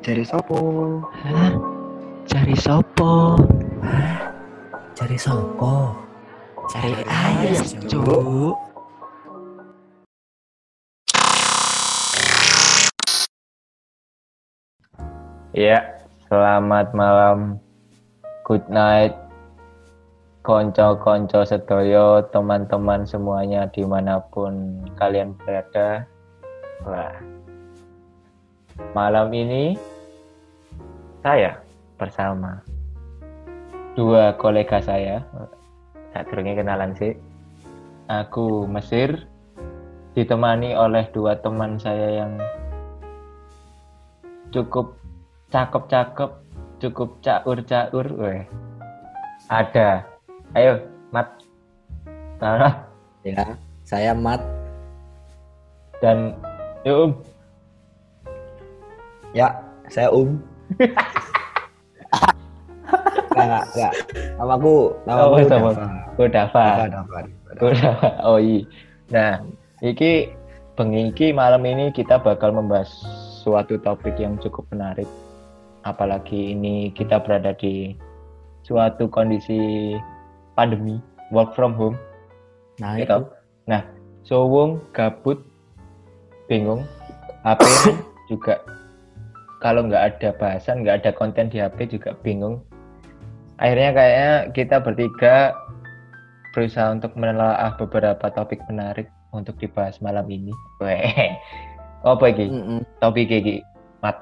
Cari sopo? Hah? Cari sopo? Cari sopo? Cari ayam, cuk. Ya, selamat malam. Good night. Konco-konco sedoyo, teman-teman semuanya di mana pun kalian berada. Wah. Malam ini saya bersama dua kolega saya. Tak turunnya kenalan sih. Aku Mesir ditemani oleh dua teman saya yang cukup cakep-cakep, cukup caur-caur, weh. Ada. Ayo, Mat. Nah, Ya, saya Mat. dan yuk, Um. Ya, saya Um. Enggak, enggak. Namaku, namaku Apa sama? Udah, Dava, Pak. Dava, oh iya. Nah, iki bengi iki malam ini kita bakal membahas suatu topik yang cukup menarik. Apalagi ini kita berada di suatu kondisi pandemi, work from home. Nah, gitu. itu. Nah, sowong gabut, bingung, HP juga kalau nggak ada bahasan, nggak ada konten di HP juga bingung. Akhirnya kayaknya kita bertiga berusaha untuk menelaah beberapa topik menarik untuk dibahas malam ini. Weh, apa iki? Mm-mm. Topik iki, Mat.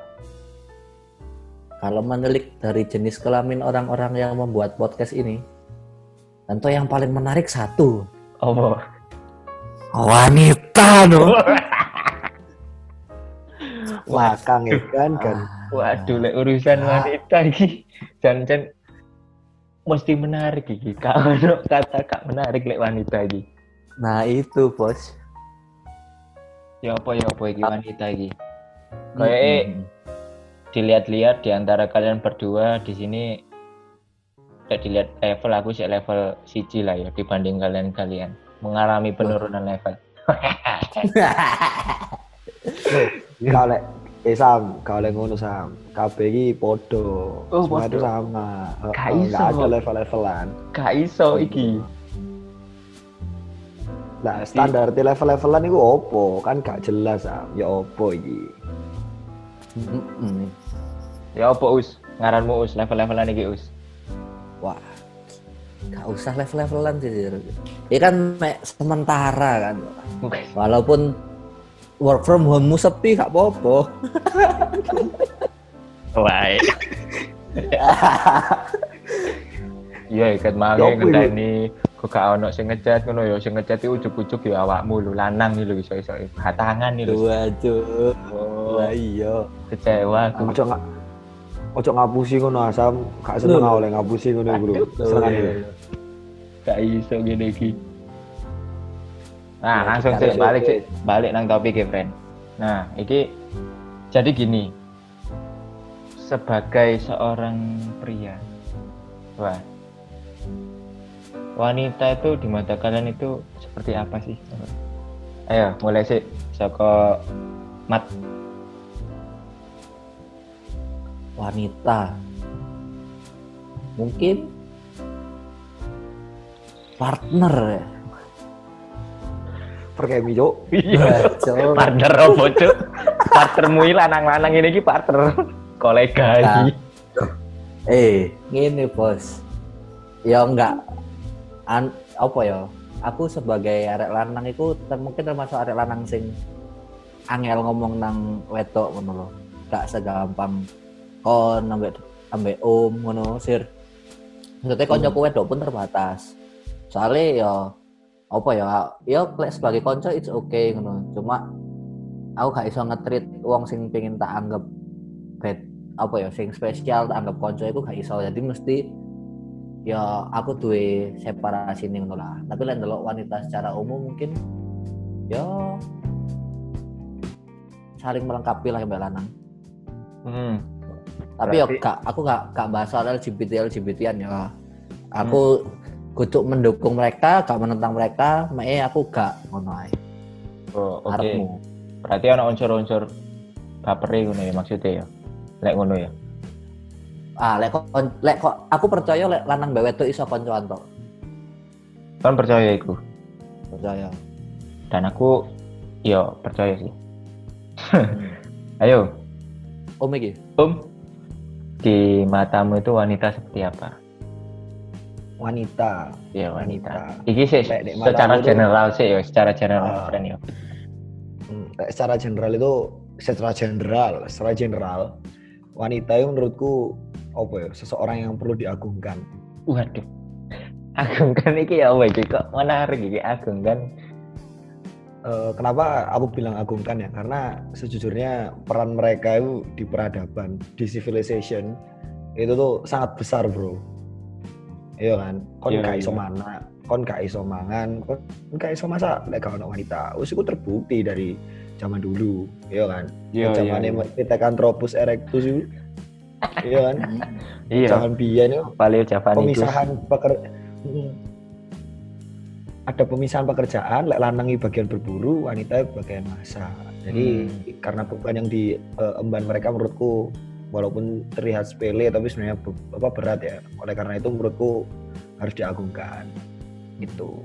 Kalau menilik dari jenis kelamin orang-orang yang membuat podcast ini, tentu yang paling menarik satu. Apa? Wanita, no. Wakang ya kan kan. Waduh, lek urusan Ah. wanita iki jan-jan mesti menarik iki. Kalau kata kak menarik lek wanita iki. Nah, itu, Bos. Ya apa ya apa iki wanita iki. Kayak Mm-mm. dilihat-lihat di antara kalian berdua di sini tidak dilihat level aku sih level siji lah ya dibanding kalian-kalian mengalami penurunan level. Kau lek eh Sam, kau lek ngono Sam. Kabeh iki podo. Oh, Semua itu sama. Gak oh, iso. nggak ada level-levelan. Gak iso iki. Nah, standar di level-levelan itu opo? Kan gak jelas Sam. Ya opo iki? Ya apa us? Ngaranmu us level-levelan iki us. Wah, gak usah level-levelan sih. Ya kan mek sementara kan. Walaupun work from home sepi gak apa-apa. Wah. Iya ikat Ya apa iku? ngenteni kok gak ono sing ngecat ngono ya sing ngecat iki ujug-ujug ya awakmu lho lanang iki lho iso-iso hatangan iki lho. Dua cuk. Oh, Wah iya. kecewa aku. Ojo nggak Ojo ngapusi ngono Asam. Gak seneng oleh ngapusi ngono bro. Seneng iya, aja. Gak iso gini iki. Nah, Ya, langsung sih balik sih balik nang topik ya, friend. Nah, iki jadi gini. Sebagai seorang pria. Wah. Wanita itu di mata kalian itu seperti apa sih? Ayo, mulai sih. Soko Mat. Wanita. Mungkin partner ya. Cuk. Iya. Cuk. partner apa, Cuk? Partnermu iki lanang-lanang ini iki partner. Kolega Nah. iki. Eh, gini bos. Ya enggak an apa ya? Aku sebagai arek lanang itu ter- mungkin termasuk arek lanang sing angel ngomong nang wedok ngono lho. Gak segampang kon ambek ambek om ngono sir. Maksudnya koncoku wedok pun terbatas. Soalnya ya apa ya? Ya sebagai konco it's okay ngono. Cuma aku gak iso ngetrit wong sing pengen tak anggap bad apa ya sing spesial tak anggap konco itu gak iso jadi mesti ya aku duwe separasi nih ngono lah tapi lain ndelok wanita secara umum mungkin ya saling melengkapi lah mbak lanang Hmm. tapi Berarti- ya gak aku gak gak bahas soal LGBT LGBTan ya aku kutuk mendukung mereka gak menentang mereka mae aku gak ngono ae Oh, oke. arepmu Berarti ana unsur-unsur bapere ngono ya maksudnya ya. lek ngono ya Ah, lek kok lek kok aku percaya lek lanang mbek wedok iso koncoan tok. kan percaya iku Percaya. dan aku yo percaya sih ayo Om iki. om di matamu itu wanita seperti apa Wanita. ya wanita Wanita. iki sih secara general sih yo secara general Ah. friend yo Hmm, secara general itu secara general, secara general wanita itu menurutku apa ya seseorang yang perlu diagungkan. waduh agung kan iki ya apa iki kok menarik iki agung kan Eh, kenapa aku bilang agungkan ya? Karena sejujurnya peran mereka itu di peradaban, di civilization itu tuh sangat besar bro. Iya kan? Kon Iya, gak iso iya. mana, kon gak iso mangan, kon gak iso masak lek gak ono wanita. Wis iku terbukti dari zaman dulu, iya kan? iya iya Zamane Pithecanthropus erectus itu. iya kan? iya Zaman biyen itu paleo pemisahan peker Hmm. ada pemisahan pekerjaan lek lanangi bagian berburu wanita bagian masak jadi Hmm. karena beban yang diemban mereka menurutku walaupun terlihat sepele tapi sebenarnya be- apa berat ya. Oleh karena itu menurutku harus diagungkan gitu.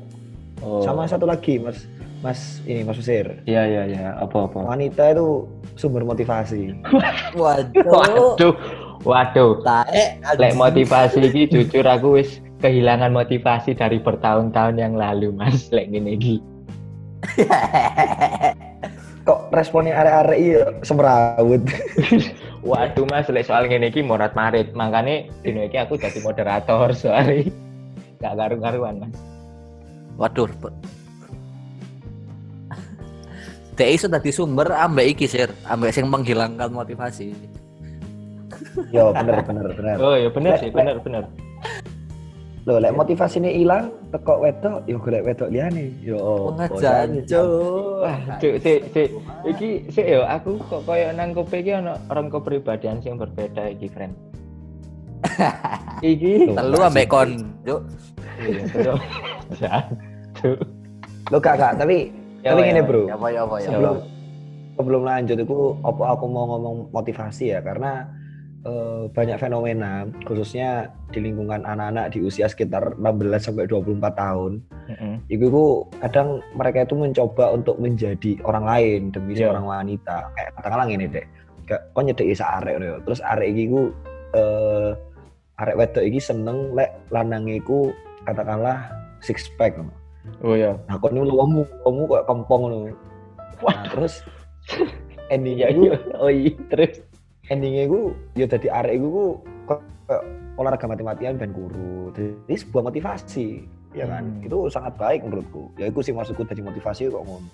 Oh. sama satu lagi mas mas ini mas Usir. Iya iya iya. Apa apa? Wanita itu sumber motivasi. Waduh. waduh. Waduh. Taek. lek motivasi iki jujur aku wis kehilangan motivasi dari bertahun-tahun yang lalu mas. Lek ngene iki. Kok responnya arek-arek iya semrawut waduh mas lek soal ngene iki morat marit. Makanya dino iki aku jadi moderator soalnya gak karu-karuan mas. Waduh. Dek iso tadi sumber ambek iki sir, ambek sing menghilangkan motivasi. yo bener bener bener. Oh ya bener sih bener bener Loh, lek motivasinya hilang, tekok wedok, yo golek wedok liyane. Yo. Pengajar, cuk. wah cuk si si iki si yo aku kok koyo nang kopi iki ono orang kepribadian sing berbeda iki friend iki Telu ambek kon, cuk. iya betul ya cuk Lo gak gak, tapi Ya, tapi ya, gini bro. Ya apa ya apa ya. Sebelum sebelum lanjut itu apa aku mau ngomong motivasi ya karena eh, banyak fenomena khususnya di lingkungan anak-anak di usia sekitar 16 sampai 24 tahun. Iku itu kadang mereka itu mencoba untuk menjadi orang lain demi Iya. seorang wanita. Kayak katakanlah ini deh. Kayak kau nyedek isa arek ngono ya. Terus arek iki ku eh arek wedok iki seneng lek lanange iku katakanlah six pack oh ya Nah, kau ini kamu kamu kayak kempong ngono. Nah, terus endingnya oh iya terus endingnya iku ya arek iku ku kok- kayak olahraga mati-matian ben guru. Jadi sebuah motivasi, ya kan? Hmm. Itu sangat baik menurutku. Ya itu sih maksudku dari motivasi kok ngono.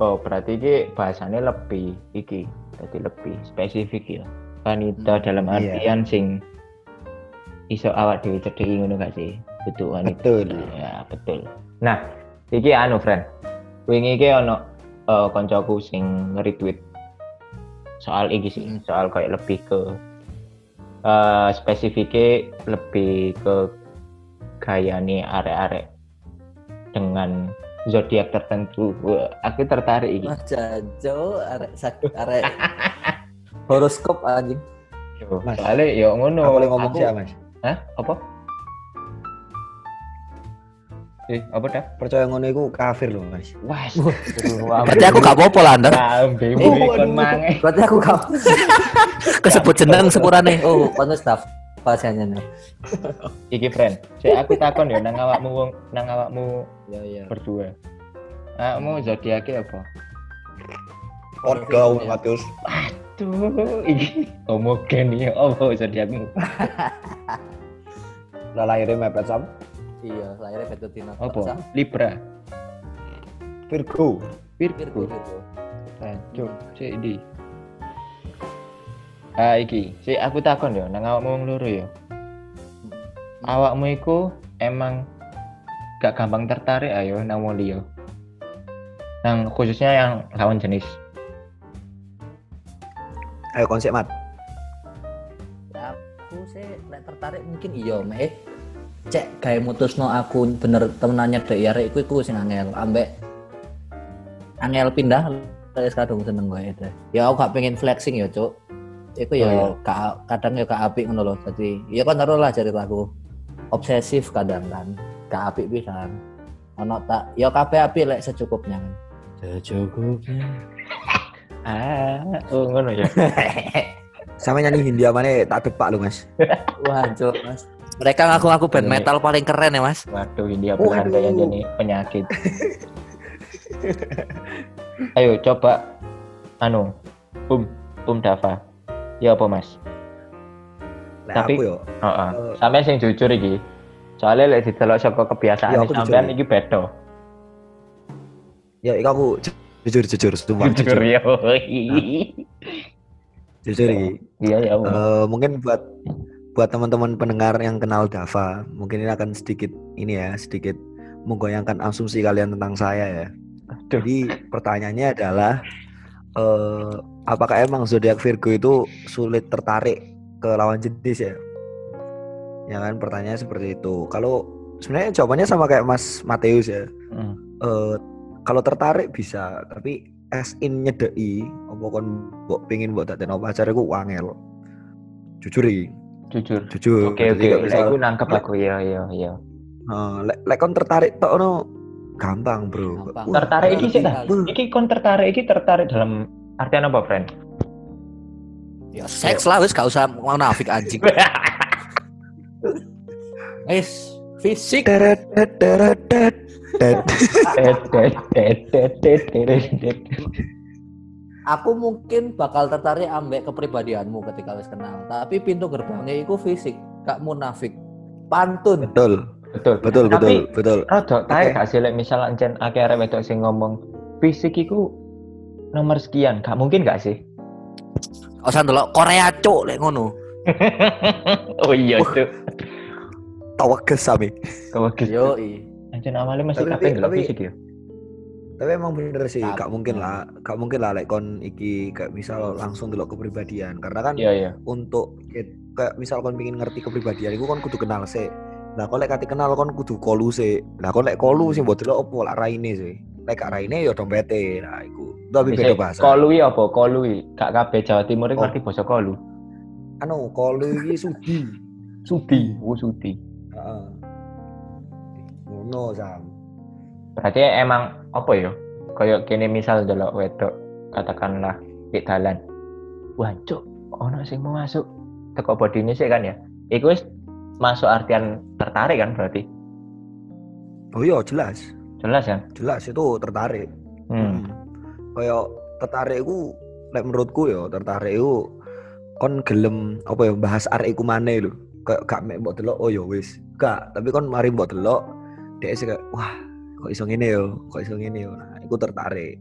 oh berarti iki bahasannya lebih iki jadi lebih spesifik ya wanita Hmm, dalam iya. artian sing iso awak dhewe cedeki ngono gak sih betul wanita Betul. ya betul nah iki anu friend wingi iki ono eh, koncoku sing nge-retweet soal iki sih Hmm. soal kayak lebih ke eh spesifiknya lebih ke gaya nih arek-arek dengan zodiak tertentu aku tertarik iki Wah, jajo arek sak arek horoskop anjing. Yo, Mas. soalnya yo ngono Aku boleh ngomong aku- sih, Mas. Hah? Apa? Eh, apa dah? Percaya ngono iku kafir loh, Mas. Wah, Berarti aku gak apa-apa lah, Ndar. Oh, kon aduh. Berarti aku gak kesebut jeneng sepurane. Oh, kono staff pasiennya nih. Iki friend, saya aku takon yo nang awakmu wong nang awakmu Ya ya. berdua. Awakmu zodiake apa? Orga Matius. Tuh, iki homogen ya apa zodiakmu? Lah lahirnya mepet sam Iya, lahirnya betul Tina. Apa? Libra. Virgo. Virgo, Virgo. Virgo. Lanjut, cek di. Ah iki, si aku takon yo nang awakmu wong loro yo. Awakmu iku emang gak gampang tertarik ayo nang wong liya. Nang khususnya yang lawan jenis. Ayo konsep mat. Ya, aku sih lek tertarik mungkin iya, meh. Cek kayak mutusno aku bener temenannya dek ya iku iku sing angel ambek angel pindah wis kadung seneng gue itu. Ya aku gak pengen flexing ya, Cuk. itu ya Oh, iya. ka- kadang ya gak apik ngono lho. Jadi ya kan taruh lah ceritaku. Obsesif kadang kan. Gak apik pisan. Ono tak ya kabeh apik lek secukupnya kan. Secukupnya. Ah, oh ngono ya. Sama nyanyi Hindia mana tak depak lu mas. Wah, Cuk, Mas. Mereka ngaku-ngaku band Ini- metal paling keren ya, Mas. Waduh, India Waduh. Belanda yang jadi penyakit. Ayo coba anu, Um, Um Dava. Ya apa Mas? Lah Tapi- aku yo. Heeh. Eh. Sampeyan sing jujur iki. Soalnya lek didelok saka kebiasaan Ya, sampean iki beda. Ya iki aku ju- jujur jujur sumpah Jujur jujur. ya. Jujur iki. Iya ya. Eh, mungkin buat buat teman-teman pendengar yang kenal Dava, mungkin ini akan sedikit ini ya, sedikit menggoyangkan asumsi kalian tentang saya ya. Aduh. Jadi pertanyaannya adalah eh apakah emang zodiak Virgo itu sulit tertarik ke lawan jenis ya? Ya kan pertanyaannya seperti itu. Kalau sebenarnya jawabannya sama kayak Mas Mateus ya. Mm. Eh kalau tertarik bisa, tapi as in nyedeki apa kon mbok pengin mbok daden apa pacar iku wangel. Jujur iki, Jujur. jujur. Oke oke, aku nangkep aku ya ya ya. eh, lek lek kon tertarik tok ono gampang, Bro. Gampang. Wah, Tertarik iki sih dah. Iki kon tertarik iki tertarik dalam artian apa, friend? Ya seks lah wis gak usah mau nafik anjing. Wis fisik aku mungkin bakal tertarik ambek kepribadianmu ketika wis kenal. Tapi pintu gerbangnya itu fisik, gak munafik. Pantun. Betul, Betul. betul, betul, Tapi betul. rada tae gak sih lek misal ancen akeh arek wedok sing ngomong fisik iku nomor sekian, gak mungkin gak sih? Osan delok Korea cuk lek ngono. oh iya itu. Tawages sami. Kau gitu. Yo i. Awalnya masih kabeh ndelok tapi- fisik ya. Tapi emang bener sih, gak mungkin lah, gak mungkin lah lek kon iki kayak misal langsung delok kepribadian karena kan Iya iya. untuk kayak misal kon pengen ngerti kepribadian iku kon kudu kenal sih. Lah kon lek kate kenal kon kudu kolu sih. Lah kon lek kolu sih mbok delok opo lak raine sih. Lek gak raine ya dompete. Nah iku. Tapi beda bahasa. kolui apa? Kolui. Gak kabeh Jawa Timur Oh. ngerti basa kolu. Anu kolu iki sudi. Sudi, oh sudi. Heeh. Ngono sam. Berarti emang apa ya? Kayak kene misal delok wedok katakanlah di dalan. Wah, cuk, ono sing mau masuk teko bodine sih kan ya. Iku wis masuk artian tertarik kan berarti. Oh iya jelas. Jelas kan? Jelas itu tertarik. Hmm. Kayak tertarik iku lek menurutku ya tertarik iku kon gelem apa ya bahas arek iku maneh lho. Kayak gak mek mbok delok oh ya wis. Gak, tapi kon mari mbok delok dhek sih kayak wah kok iso ngene yo, kok iso ngene yo. Nah, iku tertarik.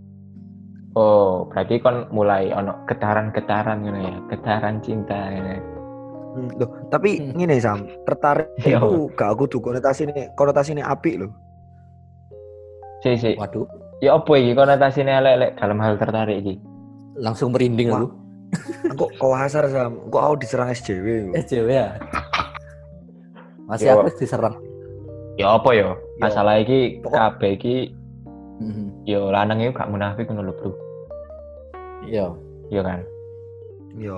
Oh, berarti kon mulai ono getaran-getaran ngono ya, getaran cinta ngene. Hmm, loh, tapi Hmm. ngene Sam, tertarik itu gak aku tuh konotasi ini konotasi ini apik loh. Si si. Waduh, Ya apa iki konotasine elek-elek dalam hal tertarik iki? langsung merinding aku. Kok kau hasar Sam, kok aku diserang SJW. Cewek ya. Masih Yo. aku diserang. Ya apa ya? Yo. Masalah iki kabeh iki Mhm. yo lanang iku gak munafik ngono lho, Bro. Iya. Iya kan? Yo.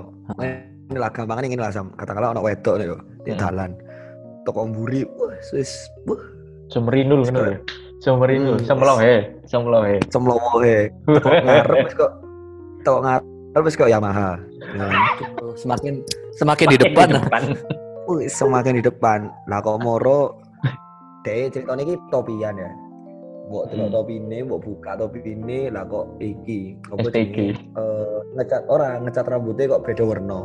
Ini lah gampang ini lah Sam. Katakanlah anak wedok nih yo, di Hmm. dalan. Toko mburi, wah, wis, wah, Sumerinul ngono lho. Sumerinul, Hmm. semlohe, semlohe. cemlowo he. Toko ngarep wis kok. Toko ngarep wis kok Yamaha. Ya kan? Semakin semakin di depan. Wih, semakin di depan. Lah kok moro deh ceritanya iki topian ya. Delok Hmm. topine, mbok buka topine, lah kok iki apa jenenge? Eh, ngecat ora ngecat rambutnya kok beda warna.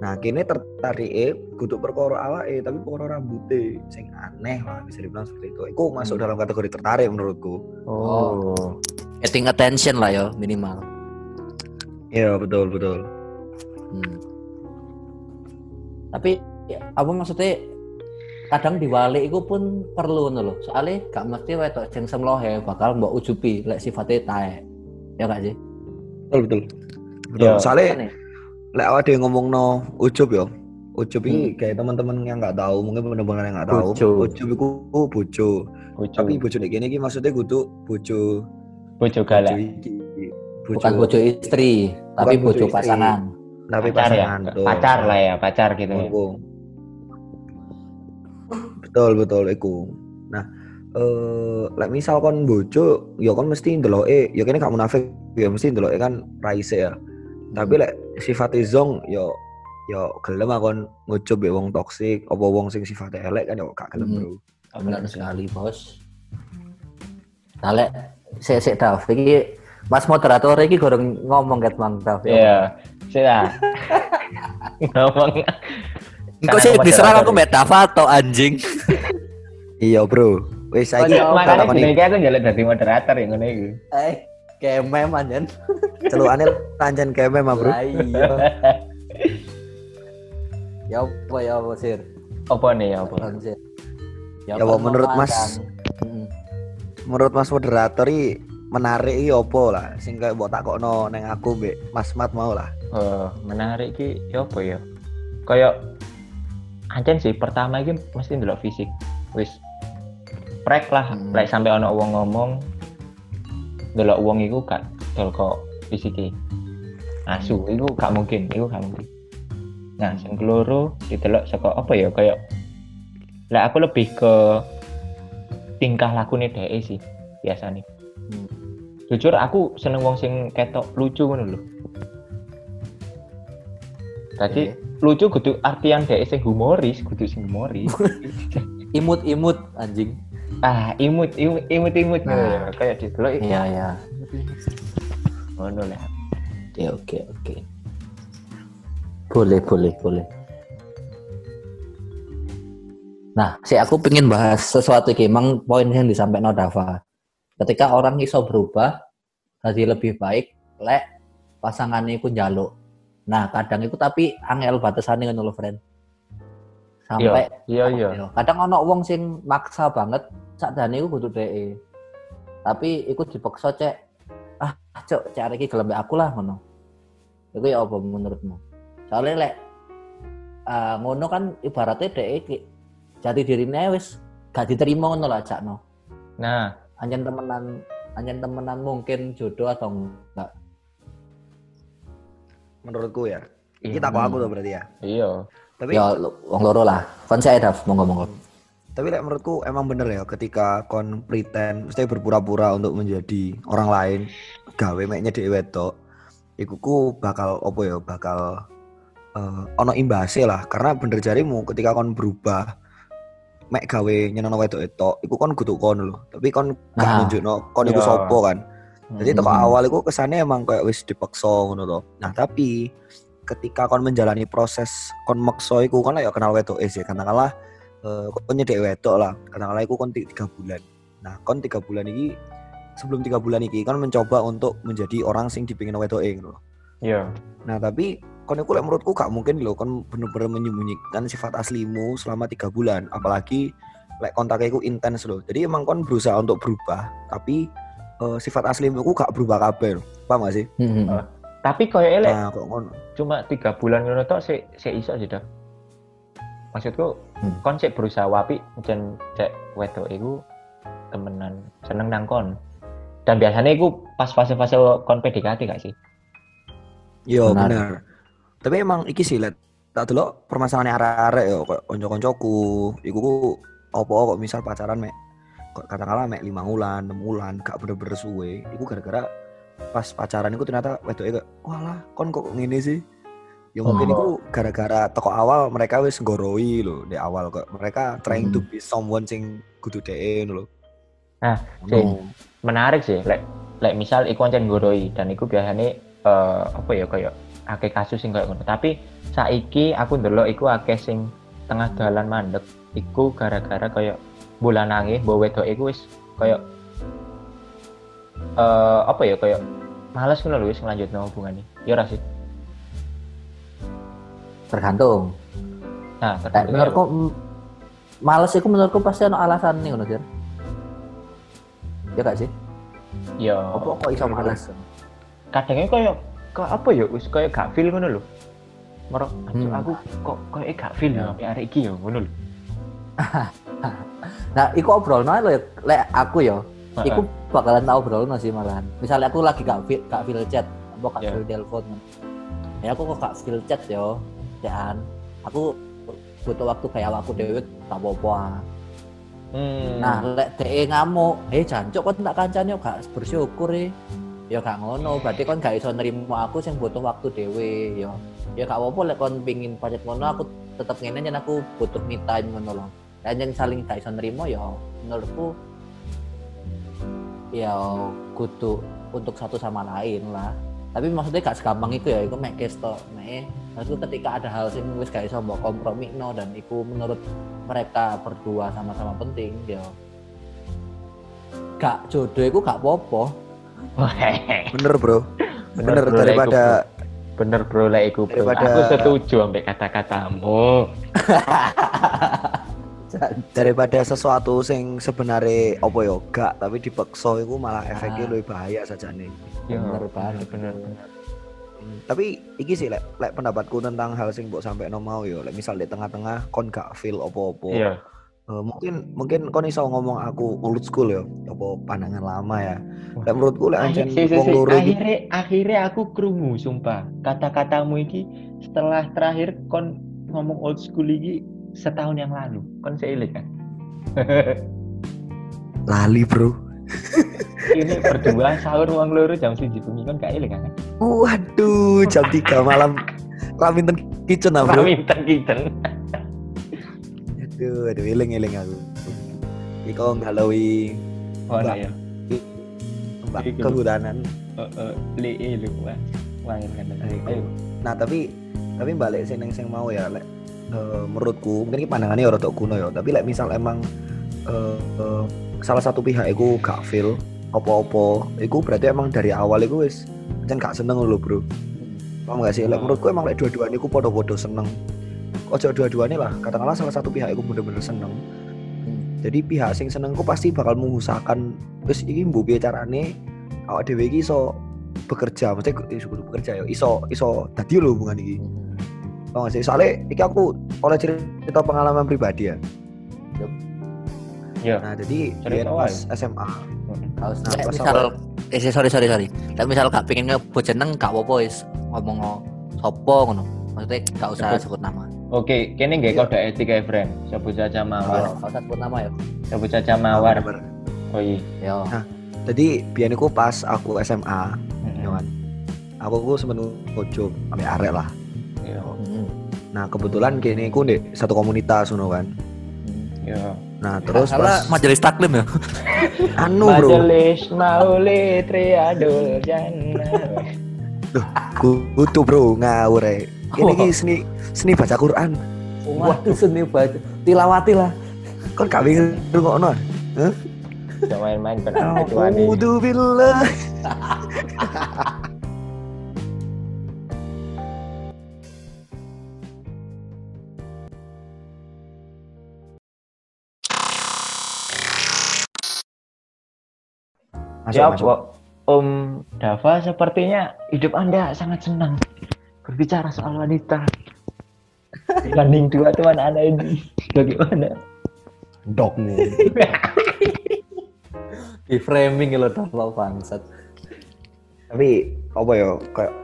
Nah, kini tertarik eh kudu perkara awake tapi perkara rambutnya sing aneh lah bisa dibilang seperti itu. Iku masuk Hmm. dalam kategori tertarik menurutku. Oh. Getting attention lah ya minimal. Iya, betul, betul. Hmm. Tapi ya, apa maksudnya kadang diwali itu pun perlu ngono lho. Soalnya gak mesti wedok sing semlohe bakal mbok ujupi lek sifatnya tae. Ya gak sih? Betul, betul. Betul. Soalnya ya? lek awake dhewe ngomongno ujub yo. Ujub Hmm. iki kayak teman-teman yang nggak tahu, mungkin bener-bener yang nggak tahu. Bojo. Ujub iku oh, bojo. Bojo, Tapi bojo nek kene iki maksudnya kudu bojo bojo bojo galak. Bukan bojo istri, tapi Bukan bojo bojo istri. pasangan. tapi pacar ya pasangan tuh. pacar lah ya pacar gitu ya. Betul betul iku. Nah, eh lek misal kon bojo, ya kon mesti ndeloke, ya kene gak munafik, ya mesti ndeloke kan raise ya. Tapi lek sifate zong ya ya gelem akon ngucup mbek wong toksik, apa wong sing sifatnya elek kan ya gak gelem, Hmm. Bro. Benar sekali bos nah lek sik sik Dav iki Mas moderator iki goreng ngomong ket Mang Dav Iya, sudah. Ngomong. Engko sih diserang aku atau anjing. Iya, Bro. Wis saiki takoni gini aku njaluk dadi moderator ya ngono iku. eh kemem anjen celukane pancen keme mah, Bro. Iya ya apa ya apa sir Apa nih ya apa? Sir. Ya, apa menurut Mas? Heeh. Menurut Mas moderator iki menarik iki opo lah sing kayak mbok takokno neng aku mbek Mas Mat mau lah. Oh, menarik ki ya apa ya? Kayak ancen sih pertama iki mesti ndelok fisik. Wis prek lah, Hmm. sampai ono wong ngomong ndelok wong iku gak dol kok fisiki. Asu, iku gak mungkin, iku gak mungkin. Nah, sing keloro didelok saka apa ya kayak lek aku lebih ke tingkah lakune dhek sih biasanya. Hmm. Jujur aku seneng wong sing ketok lucu ngono lho. Tadi lucu kudu artian dhek sing humoris, kudu sing humoris. imut-imut anjing ah, imut imut imut, imut Nah. ya. Kayak didelok iya iya ngono lah. oke oke oke boleh boleh boleh nah si aku pengen bahas sesuatu iki emang poin yang disampaikan Dava ketika orang iso berubah jadi lebih baik lek pasangannya iku njaluk nah kadang itu tapi angel batasannya ngono lho friend sampai Iya, iya. Yo, Kadang ono wong sing maksa banget sakjane iku kudu dhek. Tapi iku dipaksa cek ah cok cek arek iki gelem aku lah ngono. Iku ya apa menurutmu? Soalnya lek ah, ngono kan ibaratnya dhek jati dirine wis gak diterima ngono lah cakno. Nah, Anjen temenan anjen temenan mungkin jodoh atau enggak. Menurutku ya. iya. Kita kok aku tuh berarti ya. Iya. Tapi Ya wong loro lah. Kon saya Dav monggo monggo. tapi lek menurutku emang bener ya ketika kon pretend mesti berpura-pura untuk menjadi orang lain gawe meknya dhewe wedok iku ku bakal opo ya bakal eh, ono imbase lah karena bener jarimu ketika kon berubah mek gawe nyenengno wedok itu iku kon kudu kon lho tapi kon gak Nah. nunjukno kon iku Iya. sopo kan jadi toko Hmm. awal itu kesannya emang kayak wis dipaksa ngono to. Nah, tapi ketika kon menjalani proses kon maksa iku kon ya kenal wedok sih katakanlah eh kon nyedek wedok lah. Katakanlah iku kon ti- tiga bulan. Nah, kon tiga bulan ini sebelum tiga bulan ini kon mencoba untuk menjadi orang sing dipingin wedok ngono. Iya. Nah, tapi kon iku lek menurutku gak mungkin loh kon bener-bener menyembunyikan sifat aslimu selama tiga bulan, apalagi lek kontaknya iku intens loh. Jadi emang kon berusaha untuk berubah, tapi eh, sifat aslimu iku gak berubah kabeh. loh. Paham gak sih? Hmm. Oh. Tapi koyo elek Nah, kok kon cuma tiga bulan ngono tok sik sik iso sih dah. Maksudku Hmm. kon sik berusaha wapi jen cek wedok iku temenan seneng nang kon. Dan biasanya iku pas fase-fase kon PDKT gak sih? Yo Benar. bener. Tapi emang iki sih let tak delok permasalahan arek-arek yo kok kanca-kancaku iku ku opo kok misal pacaran mek katakanlah mek 5 wulan, 6 wulan gak bener-bener suwe. Iku gara-gara pas pacaran iku ternyata wedoke kayak walah kon kok ngene sih. Ya mungkin Oh. iku gara-gara toko awal mereka wis nggoroi lho di awal kok. Mereka trying to Hmm. be someone sing kudu dhek lho. Nah, Ngono. Menarik sih lek lek misal iku ancen nggoroi dan iku biasanya eh, apa ya kayak akeh kasus sing kayak ngono. Tapi saiki aku ndelok iku akeh sing tengah dalan mandek iku gara-gara kayak bulan nangis bahwa wedok iku wis kayak eh apa ya kayak males ngono lho wis ngelanjutno hubungan Ya ora sih. Tergantung. Nah, Nek tergantung menurutku mm, males iku menurutku pasti ono alasan nih ngono, Dir. Ya gak sih? ya Apa kok iso males? kadangnya kayak kayak apa ya wis kayak gak feel ngono lho. Merok Hmm. aku kok kayak gak feel ya sampai arek iki ya ngono lho. Nah, iku obrol no lho, lek aku ya, Heeh. iku bakalan tau obrol no sih malahan. Misalnya aku lagi gak feel, gak feel chat, apa gak Ya. feel telepon. ya aku kok gak skill chat yo jangan aku butuh waktu kayak awakku dewe tak apa-apa. Hmm. Nah, lek DE ngamuk, eh jancuk kon tak kancane gak bersyukur e. Ya gak ngono, berarti kon gak iso nerimo aku sing butuh waktu dhewe ya. Ya gak apa-apa lek kon pengin pancet ngono aku tetep ngene yen aku butuh me time ngono loh. Dan yang saling gak iso nerimo ya menurutku ya kudu untuk satu sama lain lah. Tapi maksudnya gak segampang itu ya, itu mek kesto, mek maksudku ketika ada hal sing wis gak iso mbok kompromi no dan iku menurut mereka berdua sama-sama penting ya gak jodoh iku gak popo Bener bro. Bener, bro, lek daripada bro. bener bro lah iku bro. Daripada- Aku setuju sampai kata-katamu. daripada sesuatu sing sebenarnya apa yo gak tapi dipaksa itu malah efeknya Ah. lebih bahaya saja nih. Ya, Bener banget. bener bener. Tapi iki sih lek, lek pendapatku tentang hal sing mbok sampai no mau yo lek misal di tengah-tengah kon gak feel apa-apa. Iya. Eh, mungkin mungkin kon iso ngomong aku old school ya, apa pandangan lama ya. Lek menurutku lek Akhir- ancen si- si- wong si, loro akhirnya akhirnya aku krungu sumpah kata-katamu iki setelah terakhir kon ngomong old school iki setahun yang lalu. Kon seilik kan? Lali, Bro. ini berdua sahur uang loro jam siji bengi kon gak ilik kan? Waduh, jam 3 malam. Raminten kitchen ah, Bro. kami kitchen. Aduh, aduh eling-eling aku. Iko ngalawi ya mbak. Iki lho. kehutanan. Heeh, li lu wah main kan Nah, tapi tapi balik sing sing mau ya lek eh, menurutku mungkin ini pandangannya ya rada kuno ya, tapi lek misal emang eh, eh, salah satu pihak iku gak feel apa-apa, iku berarti emang dari awal iku wis jan gak seneng lho, Bro. Paham gak sih? Lek Hmm. menurutku emang lek dua-duanya iku podo-podo seneng. Ojo dua-duanya lah, katakanlah salah satu pihak iku bener-bener seneng. Jadi pihak sing seneng ku pasti bakal mengusahakan terus iki mbok piye carane awak dhewe iki iso bekerja, maksudnya iso bekerja ya, iso iso dadi lho hubungan iki. Tau gak sih? Soalnya iki aku oleh cerita pengalaman pribadi ya. ya Nah, jadi wae. pas SMA. Kalau Nah, pas misal eh sorry sorry sorry. Lek misal gak pengen ngebut jeneng gak apa-apa wis ngomong sopo ngono. Maksudnya gak usah Sebut. sebut nama. oke kene nggak Iya. kode etik ya friend sebut saja mawar Gak usah sebut nama ya. sebut saja mawar oh iya Yo. Jadi biyen iku pas aku SMA, Mm-mm. ya kan. Aku ku sempet ngojo ame arek lah. Iya. Hmm. Nah, kebetulan kene iku di satu komunitas ngono kan. Iya. Nah, terus salah pas majelis taklim ya. anu, Bro. Majelis maulid triadul jannah. Kudu, Bro, ngawur ae. Ini iki seni seni baca Quran. Waduh seni baca. Tilawati lah. Kon gak wingi rungokno. Gak main-main kan kecuali Masuk, Ya, masuk. Om Dava sepertinya hidup Anda sangat senang berbicara soal wanita. Dibanding dua teman Anda ini, bagaimana? Dogmu. Di framing lo dapat bangsat. Tapi apa ya kayak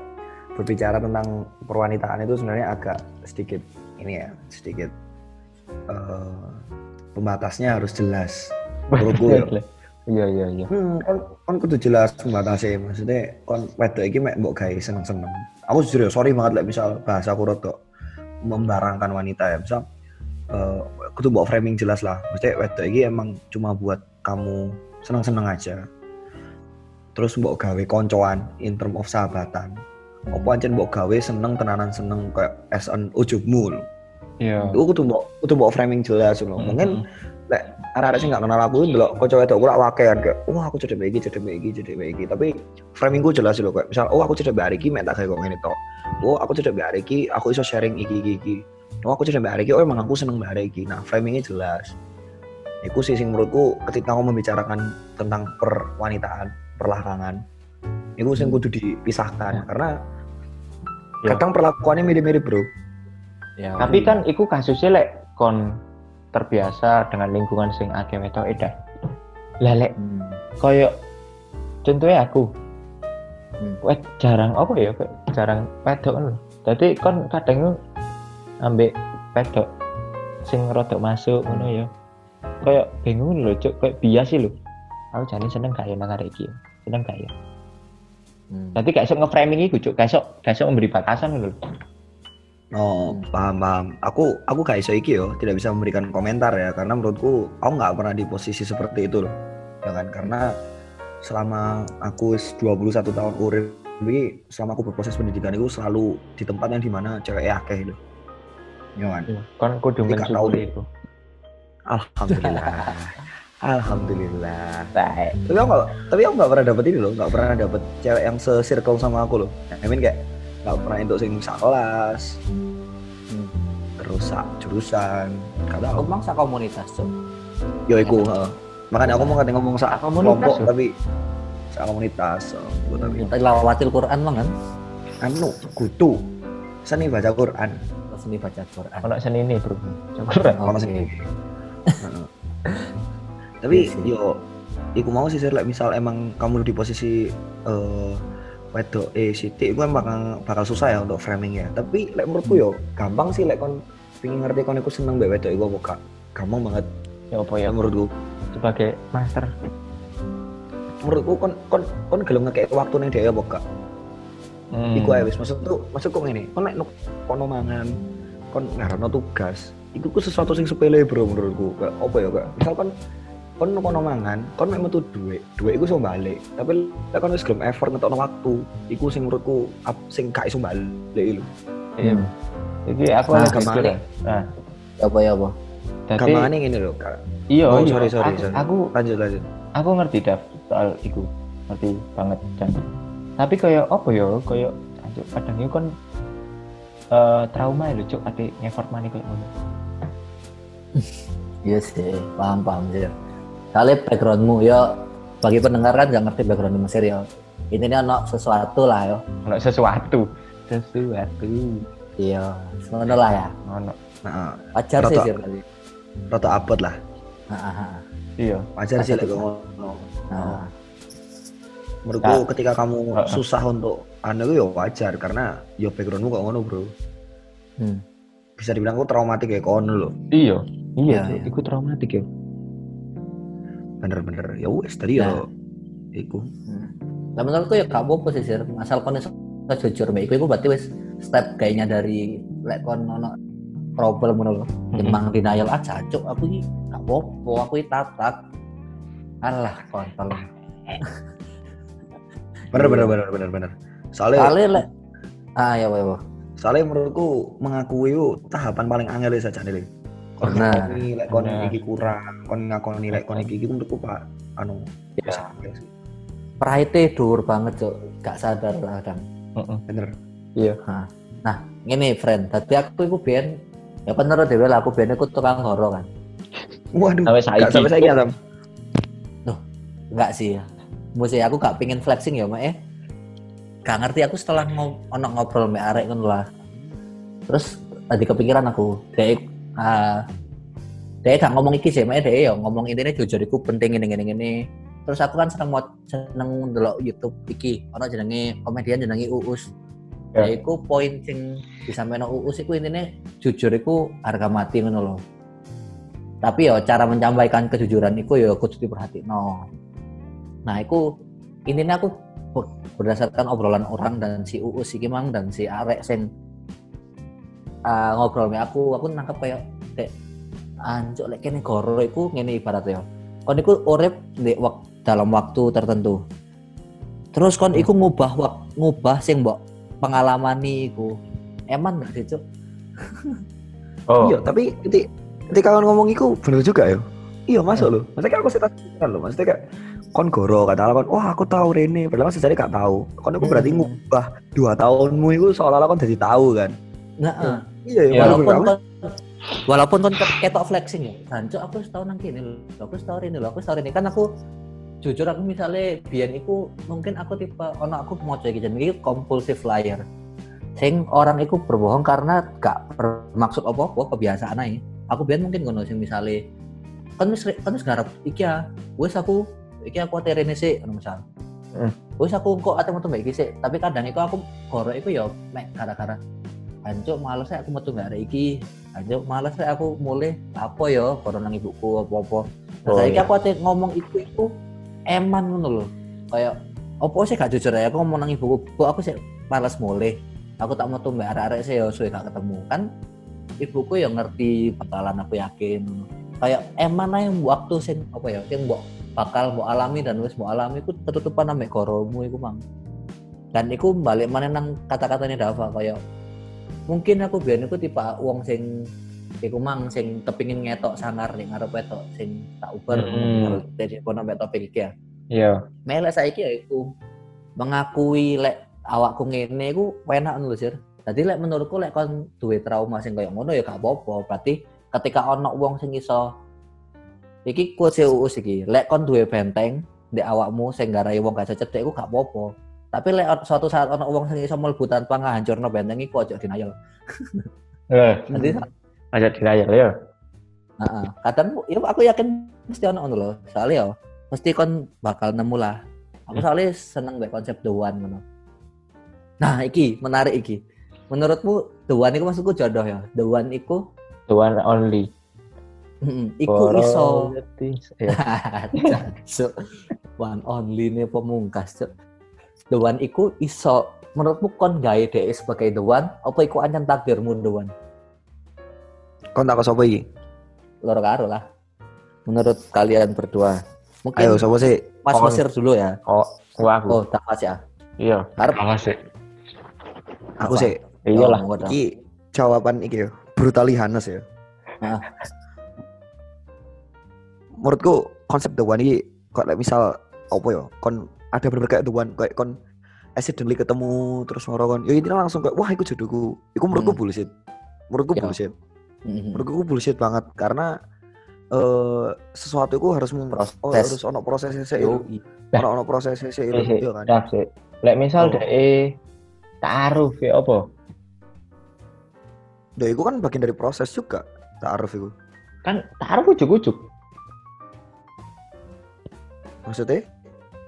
berbicara tentang perwanitaan itu sebenarnya agak sedikit ini ya, sedikit eh, pembatasnya harus jelas. Menurutku ya. Iya, iya, iya. Hmm, kon kon kudu jelas pembatasnya maksudnya kon wedok iki mek mbok gawe seneng-seneng. Aku jujur ya sorry banget lek misal bahasa aku rada membarangkan wanita ya. Misal eh kudu mbok framing jelas lah. Maksudnya wedok iki emang cuma buat kamu seneng-seneng aja. Terus mbok gawe koncoan in term of sahabatan. Apa ancen mbok gawe seneng tenanan seneng kayak as an ujubmu. Iya. Itu kudu mbok kudu mbok framing jelas lho. Mungkin arek-arek sing gak kenal aku ndelok kanca wedok ora wakean kayak wah aku cedek iki cedek iki cedek iki. Tapi framingku jelas lho kayak misal oh aku cedek mbak iki mek tak gawe kok ngene tok. Oh aku cedek mbak iki aku iso sharing iki iki iki. Oh aku cedek mbak iki oh emang aku seneng mbak iki. Nah framingnya jelas. Iku sih sing menurutku ketika kamu membicarakan tentang perwanitaan, perlakangan, itu sing kudu dipisahkan karena Ya. kadang perlakuannya mirip-mirip bro. Ya. Tapi kan iku kasusnya lek kon terbiasa dengan lingkungan sing akeh wedok edan. Lah lek Hmm. koyo contohnya aku Hmm. wed jarang apa ya kayak jarang wedok kan lho. Dadi kon kadang ambek pedok sing rodok masuk ngono ya. Kayak bingung lho, Cuk, kayak bias sih lho. Aku jane seneng gak ya nang arek iki. Seneng gak ya? Hmm. Dadi gak iso nge-framing iku, Cuk. Gak iso gak iso memberi batasan lho. Oh, paham paham. Aku aku gak iso iki yo, tidak bisa memberikan komentar ya karena menurutku aku nggak pernah di posisi seperti itu loh. Ya kan? Karena selama aku wis 21 tahun urip iki selama aku berproses pendidikan itu selalu di tempat yang di mana cewek akeh loh. Ya kan? Kudu Tapi gak tahu mensyukuri iku. Alhamdulillah. Alhamdulillah. Baik. Tapi aku gak, tapi aku nggak pernah dapet ini loh, nggak pernah dapet cewek yang se-circle sama aku loh. I mean kayak nggak pernah untuk sing sak kelas, Hmm. terus sak jurusan, gak Aku emang sak komunitas, Cuk. Yo iku, heeh. Makanya aku mau ngomong sak kelompok tapi sak komunitas. So, gua tapi lawatil Quran mang kan. anu kudu seni baca Quran. Ini baca Quran. Ono senine, Bro. Syukur. Oke. Ono sing Heeh. Tapi Iya yo iku mau sih Sir, like, misal emang kamu di posisi eh wedok eh Siti itu kan bakal bakal susah ya untuk framing ya. Tapi like, menurutku yo gampang sih like kon pingin ngerti kon iku seneng mbek wedok iku apa gak. Gampang banget Ya apa ya ya menurutku. sebagai master. Menurutku kon kon kon gelem ngekek waktu ning dia apa gak. Hmm. Iku ae wis maksud tuh maksudku ngene. Kon nuk- kono mangan kon ngarono tugas. Iku ku sesuatu sing sepele bro menurutku. Kayak apa ya kak? Misal kon kon kono mangan, kon mek metu duit, duit iku iso balik. Tapi lek kon wis gelem effort ngetokno waktu, iku sing menurutku ap, sing gak iso balik lho. Iya. Iki aku Nah, lagi ke mana? mikir. Nah, Apa ya apa? dadi Gampangane ngene lho, Kak. iya, Oh, iya. sorry, sorry, aku, sorry. aku Lanjut lanjut. aku ngerti Dav soal iku. Ngerti banget Jan. Tapi kayak apa ya? Kayak anjuk kadang itu kan eh trauma ya lho, Cuk, ate ngeffort money kayak ngono. Iya sih, paham paham sih. Kali backgroundmu ya bagi pendengar kan nggak ngerti background Mesir ya. Intinya ono sesuatu lah ya. Ono sesuatu. Sesuatu. Iya, ngono lah ya. Nah, Wajar sih sih tadi. rada abot lah. Iya. Wajar sih lek ngono. Nah, Menurutku Nah. ketika kamu Heeh. susah untuk anu itu ya wajar karena ya backgroundmu kok ngono, Bro. hmm. Bisa dibilang aku traumatik ya kono lho. Iya. Iya, Iya, iya. iku traumatik ya. Bener-bener. Ya wis tadi ya Nah. iku. Hmm. Nah, menurutku ya gak apa-apa sih sir. Asal kon iso jujur mbak iku berarti wis step kayaknya dari lek kon ono problem ngono lho. Emang denial aja cuk aku iki gak apa-apa, aku iki tatak. Alah kontol. Bener bener bener bener bener. Soalnya Kali lek Ah ya ya. ya. soalnya menurutku mengakui tahapan paling angel saja nih. Kon ngakoni lek kon Bener. iki kurang, kon ngakoni lek kon iki menurutku Pak anu Ya. angel sih. Pride dhuwur banget cuk. Gak sadar kadang. Heeh. Bener. Nah, ngene friend, tadi aku iku biyen ya bener dhewe lah aku biyen iku tukang goro kan. Waduh, Sampai gak saiki. sampai saiki Adam. Enggak sih ya. Mesti aku gak pingin flexing ya, Mak eh. Gak ngerti aku setelah ngob ono ngobrol mbak arek kan lah. Terus tadi kepikiran aku, dek ah dek gak ngomong iki sih, Mak dek ya ngomong intinya jujur iku penting ini ini ini. Terus aku kan seneng mau seneng ndelok YouTube iki, ono jenenge komedian jenenge Uus. Ya. Ya. iku poin sing disampaikan Uus iku intinya jujur iku harga mati ngono loh. Tapi ya cara menyampaikan kejujuran iku ya kudu diperhatikno. Nah, itu intinya aku ber- berdasarkan obrolan orang dan si Uus si Kimang dan si Arek sing uh, ngobrol sama aku, aku nangkep kayak dek anjuk lek kene goro iku ngene ibaratnya. Kon iku urip di wak- dalam waktu tertentu. Terus kon iku ngubah wak, ngubah sing mbok pengalaman iku. Emang gak sih, Cuk? Oh, Iya, tapi ketika, ketika kawan ngomong itu bener juga ya. Iya masuk loh. Maksudnya kayak aku pikiran loh. Maksudnya kayak kon goro kata kon, wah aku tahu Rene. Padahal sejari gak tahu. Kon aku berarti Hmm. ngubah dua tahunmu itu seolah-olah kon jadi tahu kan. Nah, eh. Iya, Iya. bener, walaupun kon walaupun kon ket- ketok flexing ya. Anco aku setahun nang kene lho. Aku setahun ini lho aku setahun ini kan aku jujur aku misalnya biyen iku mungkin aku tipe ono aku mau jenenge iki compulsive liar. Sing orang iku berbohong karena gak bermaksud apa-apa kebiasaan aja aku biyen mungkin ngono sing misalnya kan wis kan wis ngarep iki ya wis aku iki aku terene sih ngono misal. Hmm. wis aku kok ate metu mbak iki sih tapi kadang iku aku goro iku ya mek gara-gara Anjuk males aku metu nggak arek iki. Anjuk males aku mulai apa ya kono nang ibuku apa-apa. Nah, Oh, saiki iya. aku ate ngomong iku iku eman ngono lho. Kayak opo sih gak jujur ya aku ngomong nang ibuku, "Bu, aku sih males mulai. Aku tak metu mbak arek-arek sih ya suwe gak ketemu." Kan ibuku yang ngerti bakalan aku yakin. Kayak eman aja waktu sing apa ya, sing mbok bakal mbok alami dan wis mbok alami iku ketutupan ambek koromu iku mang. Dan iku balik mana nang kata-katanya Dava kayak mungkin aku biar iku tipe wong sing iku mang sing kepingin ngetok sangar ning ngarep wetok sing tak uber Mm-mm. dari kono mbek topik iki ya. Iya. Melek saiki ya iku mengakui lek awakku ngene iku enak lho Sir. Dadi lek menurutku lek kon duwe trauma sing kaya ngono ya gak apa-apa. Berarti ketika ono wong sing iso iki quotes uus iki, lek kon duwe benteng di awakmu sing garai wong gak cecek iku gak apa-apa. Tapi lek on- suatu saat ono wong sing iso mlebu tanpa ngahancurno benteng iku aja denial. Eh, Nanti aja dirayal ya. Heeh. Kadang ya aku yakin mesti ono ngono lho. Soalnya ya mesti kon bakal nemu lah. Aku soalnya seneng mbek konsep the one ngono. Nah, iki menarik iki. Menurutmu the one iku maksudku jodoh ya? The one iku The one only. mm, iku For iso. Ya. One only nih pemungkas, Cuk. The one iku iso menurutmu kon gawe dhek sebagai the one apa iku anyen takdirmu the one? Kon tak sapa iki? Loro karo lah. Menurut kalian berdua. Mungkin Ayo sapa sih? Mas Kon. Mesir dulu ya. Oh, wah aku. Oh, tak Mas ya. Iya. Harap. Awas sih. Aku sih. Iyalah. Oh. Iki jawaban iki ya. Brutally honest ya. Ah. Menurutku konsep the one iki kok misal apa ya? Kon ada bener kayak one kayak kon accidentally ketemu terus ngoro kon ya ini langsung kayak wah iku jodohku. Iku menurutku Hmm. bullshit. Menurutku Ya. bullshit. Mhm. Menurutku bullshit banget karena eh sesuatu itu harus mem- Proses. oh, harus ono prosesnya sih. Yoi. Ono ono prosesnya sih Eh, sih, iya kan. Dak sih. Lek misal Oh. dek eh taruh ya apa? Ya itu kan bagian dari proses juga. Ta'aruf itu. Kan taruh ujuk-ujuk. Maksudnya?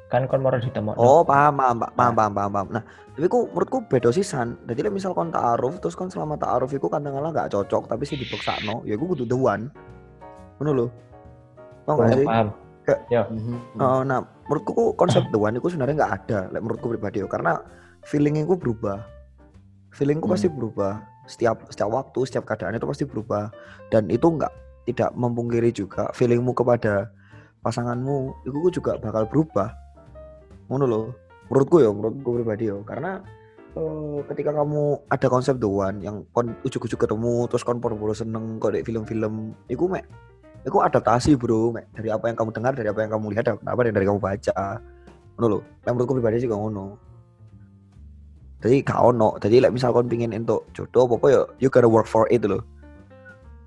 Kan kon mau ditemu. Oh, paham, paham, paham, paham, paham, paham, paham. Nah, tapi ku menurutku beda sisan. Jadi lek misal kon ta'aruf terus kon selama ta'aruf iku kadang-kadang gak cocok tapi sih dipaksakno, ya iku kudu the one. Ngono lho. Tau gak sih? paham. Mhm. Oh, nah, menurutku ku konsep the one itu sebenarnya nggak ada. Lek menurutku pribadi yo, karena feelingku berubah. Feelingku Hmm. pasti berubah. Setiap setiap waktu, setiap keadaan itu pasti berubah. Dan itu nggak tidak memungkiri juga feelingmu kepada pasanganmu itu ku juga bakal berubah. Ngono loh. Menurutku ya, menurutku pribadi yo, karena eh, ketika kamu ada konsep one yang kon ujuk-ujuk ketemu terus kon pura-pura seneng kok di film-film itu mek itu adaptasi bro. Mek dari apa yang kamu dengar dari apa yang kamu lihat dan apa yang dari kamu baca. Ngono Lek menurutku pribadi juga ngono. Jadi gak ono. Jadi like, misal kon pingin untuk jodoh apa apa ya you gotta work for it lho.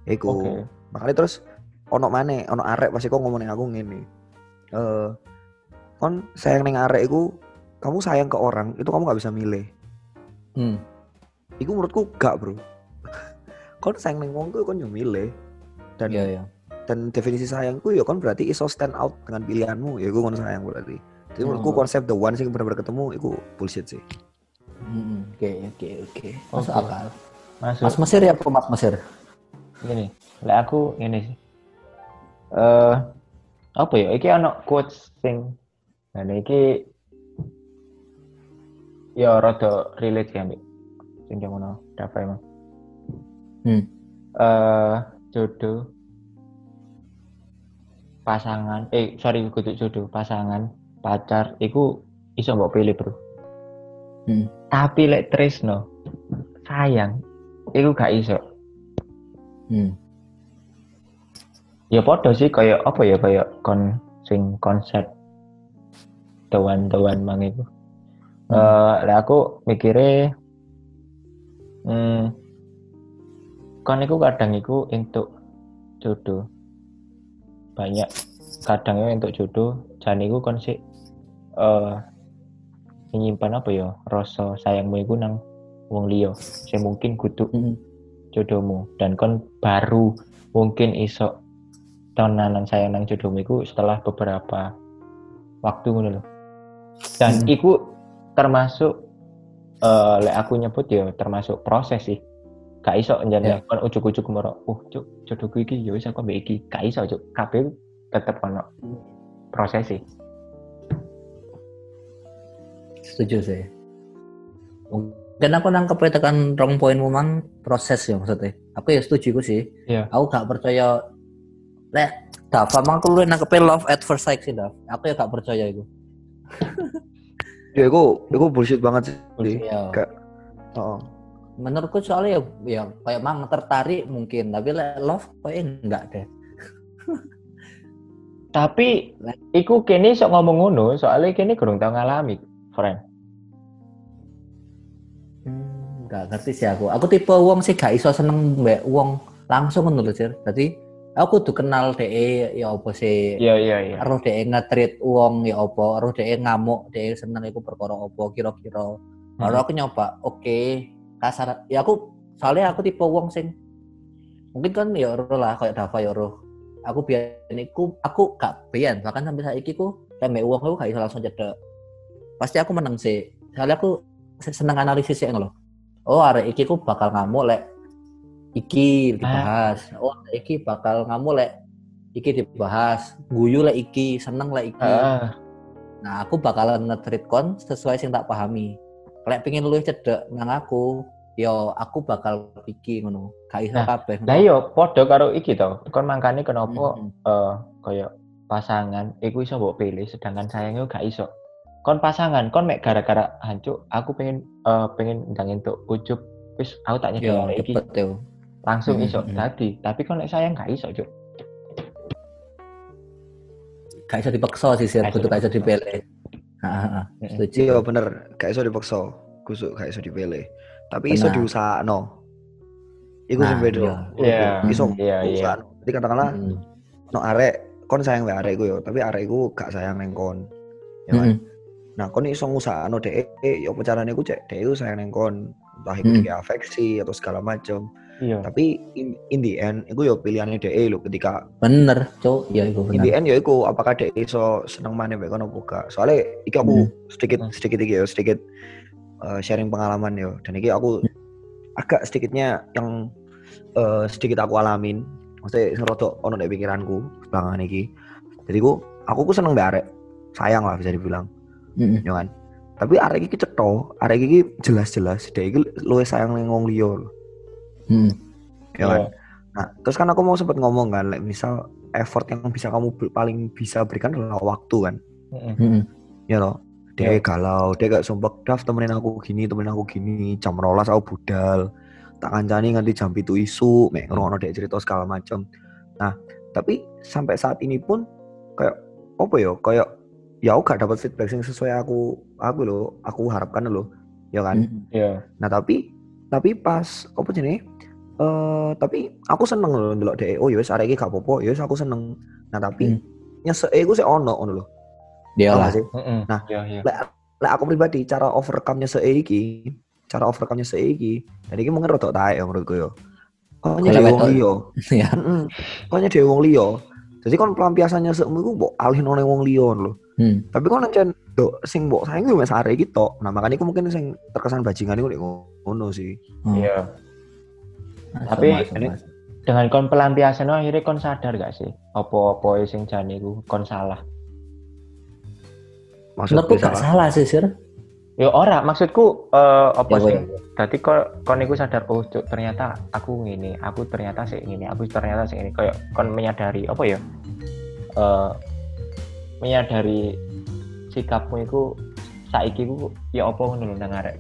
Iku. Oke. makanya terus ono mana ono arek pasti kok ngomongin aku ngene. Eh kon sayang neng arek iku kamu sayang ke orang itu kamu nggak bisa milih Hmm. iku menurutku gak bro kon sayang neng wong tuh kon yo milih dan Iya, iya. dan definisi sayangku ya kan berarti iso stand out dengan pilihanmu ya gue kan sayang berarti jadi menurutku Hmm. konsep the one sih benar-benar ketemu itu bullshit sih Mhm. Oke, oke, oke. Masuk Oke. akal. Masuk. Mas Mesir ya apa Mas Mesir? Gini. Lek aku ini sih. Eh apa ya? Iki ana quotes sing nah iki ya rada relate ya, Mbak. Sing yang ngono, Dava emang. Hmm. Eh jodoh pasangan eh sorry kudu jodoh pasangan pacar iku iso mbok pilih bro Hmm. tapi lek tresno sayang iku gak iso Hmm. ya podo sih kayak apa ya kayak kon sing konsep dawan dawan mang itu eh lah aku mikirnya hmm, kon iku kadang iku untuk jodoh. Banyak kadangnya untuk jodoh. Jan iku kon sik eh menyimpan apa ya rasa sayangmu iku nang wong liya sing mungkin kudu Hmm. jodohmu. Dan kon baru mungkin iso tenanan sayang nang jodohmu iku setelah beberapa waktu ngono lho. Dan Hmm. iku termasuk eh lek aku nyebut ya termasuk proses sih. gak iso njen Ya. kon ujuk-ujuk moro oh cuk jodohku iki ya wis aku mbek iki gak iso cuk kabeh tetep ono proses sih Setuju sih. Mungkin aku nangkep tekan rong poinmu mang proses ya maksudnya. Aku ya setuju ku sih. Iya. Aku gak percaya Lek, Dava mang aku lu nangkep love at first sight sih, Dav. Aku ya gak percaya itu. Ya iku iku bullshit banget sih. Iya. Gak. Heeh. Menurutku soalnya ya, ya kayak mang tertarik mungkin, tapi lek love kayaknya enggak deh. tapi iku kene sok ngomong ngono soalnya kene kurang tau ngalami friend Hmm, enggak ngerti sih aku. Aku tipe wong sih gak iso seneng mbek wong langsung ngono lho, Sir. Dadi aku kudu kenal DE ya apa sih. iya iya iya Aruh DE nge-treat wong ya apa, aruh DE ngamuk, DE seneng iku perkara apa kira-kira. Baru aku nyoba, oke, kasar. Ya aku soalnya aku tipe wong sing mungkin kan ya ora lah kayak Dava ya ora. Aku biyen iku aku gak biyen, bahkan sampai saiki ku tembek wong aku gak iso langsung cedek. Pasti aku menang sih. Soalnya aku se- seneng analisis sih loh. Oh, arek iki ku bakal ngamuk lek iki dibahas. Oh, arek iki bakal ngamuk lek iki dibahas. Guyu lek iki, seneng lek iki. Ah, Nah, aku bakalan nge-treat kon sesuai sing tak pahami. Lek pengin luwih cedek nang aku, yo aku bakal iki ngono. Gak iso Nah, kabeh. lah yo padha karo iki to kon mangkane kenapa Mm-mm. eh kaya pasangan iku iso mbok pilih sedangkan sayangnya gak iso kon pasangan kon mek gara-gara hancur aku pengen eh pengen ndang entuk ujug wis aku tak Yo nyedek iki cepet. Langsung Mm, iso mm. dadi tapi kon lek sayang gak iso cuk Gak iso dipaksa sih, sih. Kudu gak iso Mm-mm. setuju. Iya bener, gak iso dipaksa. Kusuk gak iso dipilih. Tapi iso diusahakno. Iku sing Nah, beda. iya. Iya, Iso iya, diusahakno. Jadi katakanlah Mm. no arek kon sayang mbek arekku yo, tapi arekku gak sayang neng kon. Ya kan? Mm-mm. Nah, kon iso ngusahakno dhek, yo apa carane ku cek dhek sayang neng kon. Entah iku Hmm. dia afeksi atau segala macam. Iya Tapi in, in the end iku yo pilihannya dhek lho ketika Bener, Cuk. Ya iku in the bener. end ya iku apakah dhek iso seneng maneh mbek kon apa gak. Soalnya iki aku Hmm. sedikit Hmm. sedikit iki yo, sedikit eh, sharing pengalaman yo. Dan iki aku agak sedikitnya yang eh, sedikit aku alamin. Maksudnya rada ono nek pikiranku belakangan iki. Jadi ku aku ku seneng mbek arek. Sayang lah bisa dibilang, Mm-mm. ya kan. Tapi arek iki cetho, arek iki jelas-jelas dhek iki luwih sayang ning wong liya lho, Mm. ya kan. Iya. Nah, terus kan aku mau sempat ngomong kan, like, misal effort yang bisa kamu paling bisa berikan adalah waktu kan. Mm-mm. Mm-mm. Ya loh. Dia Ya. galau, dia gak sumpah, Daf temenin aku gini, temenin aku gini, jam rolas aku budal. Tak kancani nganti jam itu isu, mek ngrungokno dia cerita segala macam. Nah, tapi sampai saat ini pun kayak apa ya? Kayak ya aku gak dapat feedback yang sesuai aku aku loh, aku harapkan loh. Ya kan? Mm-mm. iya Nah, tapi tapi pas apa jenenge? Eh, tapi aku seneng loh ndelok dhek. Oh, ya wis arek iki gak apa-apa, ya wis aku seneng. Nah, tapi Hmm. nyeseke iku sik ono ngono lho. Dia lah. sih? Mm-mm. Nah, iya iya Lah aku pribadi cara overcome-nya seiki, cara overcome-nya seiki, dan iki mungkin rodok taek ya menurutku yo. Kok Kalau dhewe wong liya. Ya. Dhewe wong liya. Jadi kon pelampiasannya sekmu iku mbok alih nang wong liya lho. Hmm. Tapi kon ancen do sing mbok sayang yo mes arek iki tok. Nah, makanya iku mungkin sing terkesan bajingan iku nek ngono sih. Oh. iya Masuk, Tapi masuk, ini- masuk. dengan kon pelampiasan akhirnya kon sadar gak sih apa-apa sing jane iku kon salah Maksudku gak salah. sih, Sir. Ya ora, maksudku eh, apa Ya, sih? Dadi kok kon iku sadar oh cuk, ternyata aku ngene, aku ternyata sih ngene, aku ternyata sih ini kayak kon menyadari apa ya? Eh menyadari sikapmu iku saiki ku ya apa ngono lho nang arek.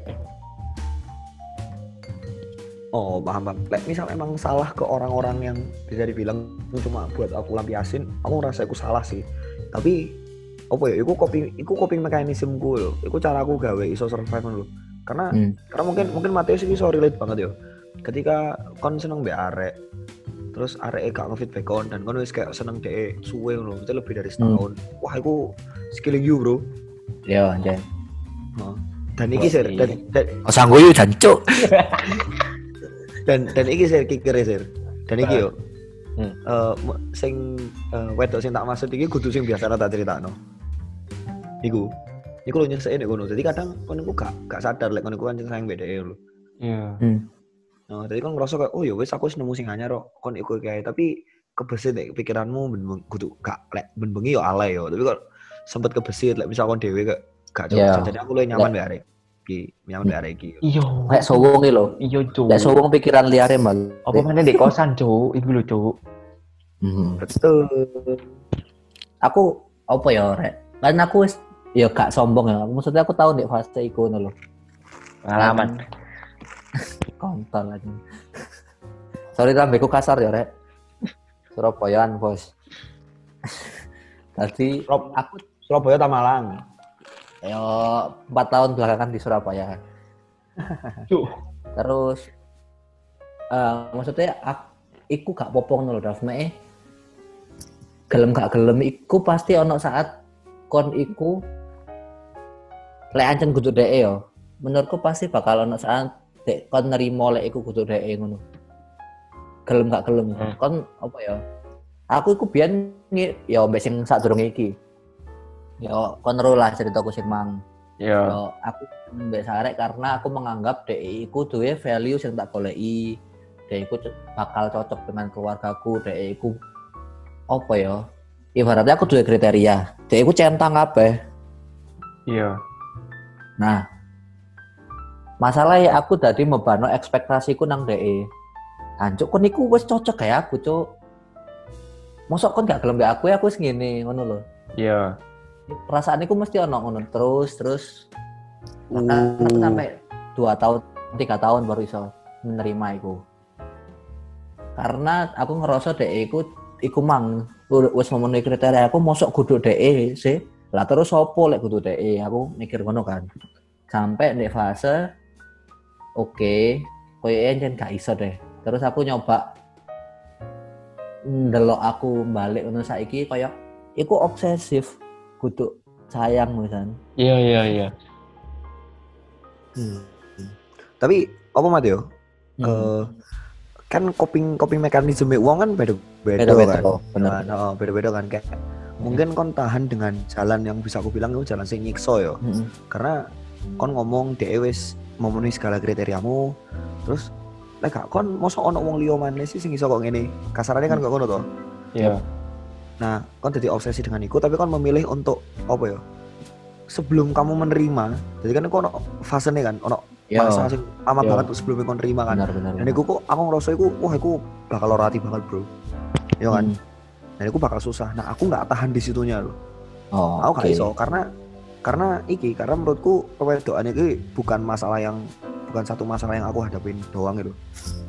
Oh, paham paham. Lek misal emang salah ke orang-orang yang bisa dibilang cuma buat aku lampiasin, aku ngerasa aku salah sih. Tapi apa ya? Iku coping, iku coping mekanismeku loh. Iku cara aku gawe iso survive loh. Karena Hmm. karena mungkin mungkin Mateus ini so relate banget ya. Ketika kon seneng mbek arek, terus arek gak nge-feedback kon dan kon wis kayak seneng deh suwe loh, itu lebih dari setahun. Wah, iku skilling you, Bro. Ya, anjay. Heeh. Dan iki Wah, sir, iya. dan, dan Oh, sangguyu jancuk. dan dan iki sir kicker sir. Dan iki yo. Hmm. eh, mu- sing eh, wedok sing tak maksud iki kudu sing biasa tak critakno iku. Iku lho nyesek nek ngono. Jadi kadang kon iku gak gak sadar lek kon iku kan sayang beda lho. Iya. Hmm. Nah, tadi kan ngerasa kayak oh ya wes aku wis nemu sing anyar kok kon iku kayak tapi kebesit nek pikiranmu ben kudu gak lek ben bengi yo alay yo. Tapi kok sempet kebesit lek misal kon dhewe gak gak cocok jadi aku lebih nyaman arek iki mbek arek iki Iya. Lek sowong lho. Iya, Cuk. Lek sowong pikiran liare mal. Apa mana di kosan, Cuk? Iku lho, Cuk. Hmm. betul Aku apa ya rek? Kan aku wis ya gak sombong ya. Maksudnya aku tahu di fase iku lho. Pengalaman. Kontol aja. Sorry lambeku kasar ya rek. Surabayaan bos. Tadi aku Surabaya Tamalang ya empat tahun belakangan di Surabaya. Cuk. Terus eh maksudnya aku, iku gak popong lho Dafme. Gelem gak gelem iku pasti ono saat kon iku lek ancen kudu dhek yo. Menurutku pasti bakal ono saat dek kon nerimo lek iku kudu dhek ngono. Gelem gak gelem. Hmm. Kon apa ya? Aku iku biyen ya mbek sing sadurunge iki. Ya kon ro lah ceritaku sing mang. Iya. Yo, aku mbek sarek karena aku menganggap DE iku duwe value yang tak goleki. DE iku co- bakal cocok dengan keluargaku, DE iku apa ya? Ibaratnya aku duwe kriteria. DE iku centang kabeh. Iya. Nah, masalahnya aku tadi membano ekspektasiku nang DE. Hancuk kon iku wis cocok kayak aku, Cuk. Mosok kon gak gelem aku ya aku wis ngene ngono lho. Iya. Perasaan itu mesti ono ngono terus terus Bahkan aku Uh. sampai dua tahun tiga tahun baru bisa menerima itu karena aku ngerasa dek iku iku mang u- wis memenuhi kriteria aku mosok kudu dek sih. Lah terus sopo lek kudu dek aku mikir ngono kan. Sampai di fase oke koyo jen gak iso deh. Terus aku nyoba ndelok aku balik ngono saiki koyo iku obsesif kudu sayang misalnya. Iya, iya, iya. tapi apa mat yo Hmm. Eh, kan coping coping mekanisme uang kan beda beda, beda-beda kan? kok bener Nah, oh, beda-beda kan? Kayak mungkin kon tahan dengan jalan yang bisa aku bilang itu jalan sing nyikso yo. Mm-mm. karena kon ngomong DE wis memenuhi segala kriteriamu. Terus lek gak kon mosok ono wong liya maneh sih sing iso kok ngene? Kasarannya kan gak ngono to Iya. Nah kon jadi obsesi dengan itu tapi kon memilih untuk apa ya sebelum kamu menerima jadi kan kon ono fasenya kan ono masa sing lama banget tuh sebelum kon terima kan. Benar benar dan iku kok aku ngerasa iku wah iku bakal lorati banget bro. Ya kan? Hmm. dan iku bakal susah. Nah aku nggak tahan di situnya loh. Oh aku oke. gak iso karena karena iki karena menurutku pewedoan iki bukan masalah yang bukan satu masalah yang aku hadapin doang gitu.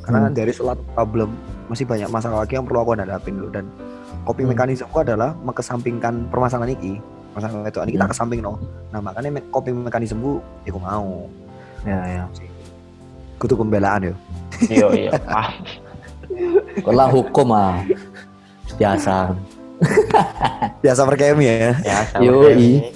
Karena Hmm. dari suatu problem masih banyak masalah lagi yang perlu aku hadapin loh. Dan coping Hmm. mekanismeku adalah mengesampingkan permasalahan iki. Masalah wedoan iki Hmm. tak ke samping no. Nah makanya me- coping mekanismeku ya aku mau. Ya ya. Kutu pembelaan yo. Iya, iya. Ah, kalau hukum ah. Biasa. Biasa perkemi ya. Ya, Yoi. kayak-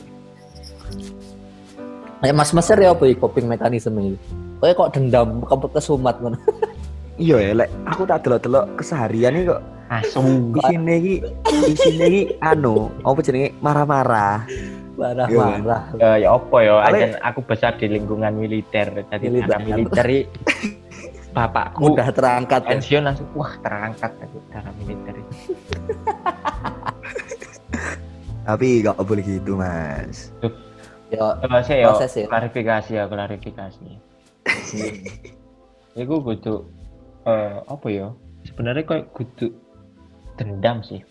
kayak mas mas ya apa ya coping mekanisme ini? Kayak kok dendam kamu kesumat kan iya ya lek aku tak delok-delok keseharian ini kok Asum. isine iki isine iki anu apa jenenge marah-marah marah Iya, marah Ya, ya apa ya? Ale- aku besar di lingkungan militer. Jadi Militer. militer i- bapakku mudah terangkat ya. pensiun langsung wah terangkat aku darah militer. tapi gak boleh gitu mas ya ya Proses ya. klarifikasi ya klarifikasi. Iku kudu eh apa ya? Sebenarnya kayak kudu dendam sih.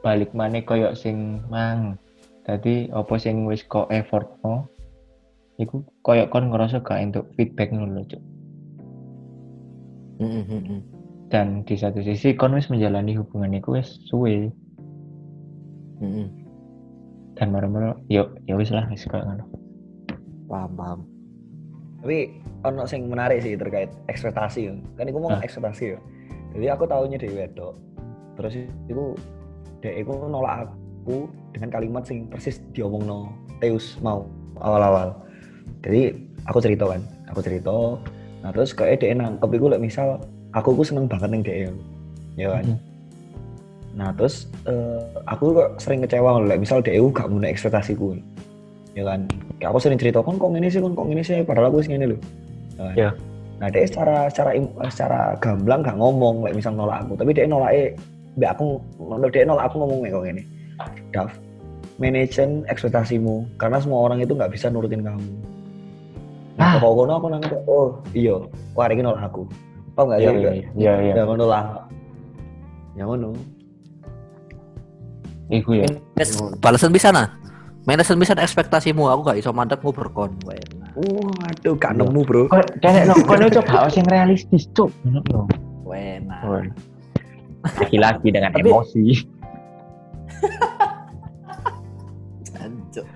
Balik mana koyok sing mang. Tadi apa sing wis kok effortmu Iku koyok kon ngerasa gak untuk feedback ngono lho, Cuk. Mm, mm, mm. Dan di satu sisi kon wis menjalani hubungan iku wis suwe Mm, mm. dan marah-marah yuk ya wis lah wis koyo ngono. paham paham tapi ono sing menarik sih terkait ekspektasi. Kan iku mau Ah. ekspektasi yo. Jadi aku tahunya dari wedok terus itu dia itu nolak aku dengan kalimat sing persis diomongno Teus mau awal-awal. Jadi aku cerita kan aku cerita. Nah terus kayak dia nangkep iku lek misal aku ku seneng banget ning dia ya kan? Mhm. nah terus eh, aku kok sering kecewa lek misal dia gak memenuhi ekspektasiku ya kan? Kayak aku sering cerita kon kok ini sih kon kok ini sih? Padahal aku sih ini loh ya kan? Ya. Nah, dia secara secara secara gamblang gak ngomong kayak misal nolak aku, tapi dia nolaknya mbak aku menurut dia nolak aku ngomong kayak gini. Dav, manajemen ekspektasimu karena semua orang itu nggak bisa nurutin kamu. Nah, Ah. kalau kono aku nangkep, oh iya, wah ini nolak aku. Paham nggak sih? iya iya. Ya ngono lah. Ya ngono. Iku ya. Balasan bisa nah. Manajemen bisa ekspektasimu, aku gak iso mandek mau berkon. Wena. Waduh, gak Iya. nemu bro. Kok kayak no, kono coba yang realistis, cuk. Ngono lho. Wena. Laki-laki dengan Tapi- emosi. Jancuk.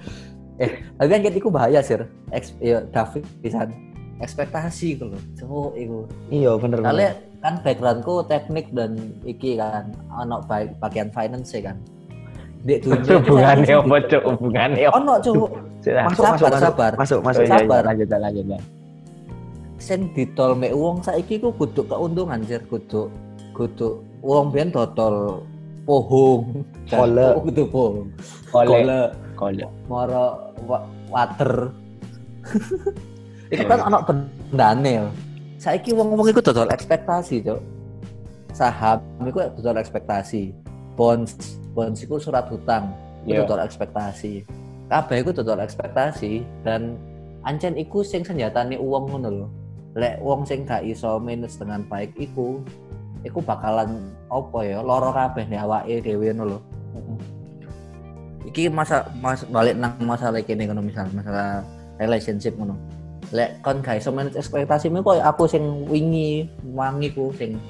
Tapi kan iku bahaya sir. Eks, ya David pisan. Ekspektasi ku lho. Cuk iku. Iya bener bener. kan backgroundku teknik dan iki kan ono baik bagian finance kan. Dek dunia Hubungannya apa, cuk? Hubungannya apa? Ono cuk. Sudah. Masuk sabar, masuk masuk. sabar. Masuk Oh, masuk. iya, iya, sabar. lanjut lanjut. Sen ditol mek wong saiki ku kudu keuntungan sir kudu kudu wong biyen dodol pohong. Kole. Oh, kudu pohong. Kole Kole kole. moro wa- water. Itu kan ono bendane yo. Saiki wong-wong iku dodol ekspektasi, Cuk. Saham iku dodol ekspektasi. Bonds, bonds iku surat hutang. Iku Iya. dodol ekspektasi. Kabeh iku dodol ekspektasi dan ancen iku sing senjatane uang ngono lho. Lek wong sing gak iso manage dengan baik iku iku bakalan apa ya loro kabeh nih awake dhewe ngono lho. Iki masa mas balik nang masalah kene ngono misal masalah relationship ngono. Lek kon gak iso manage ekspektasimu koyo aku sing wingi wangi ku sing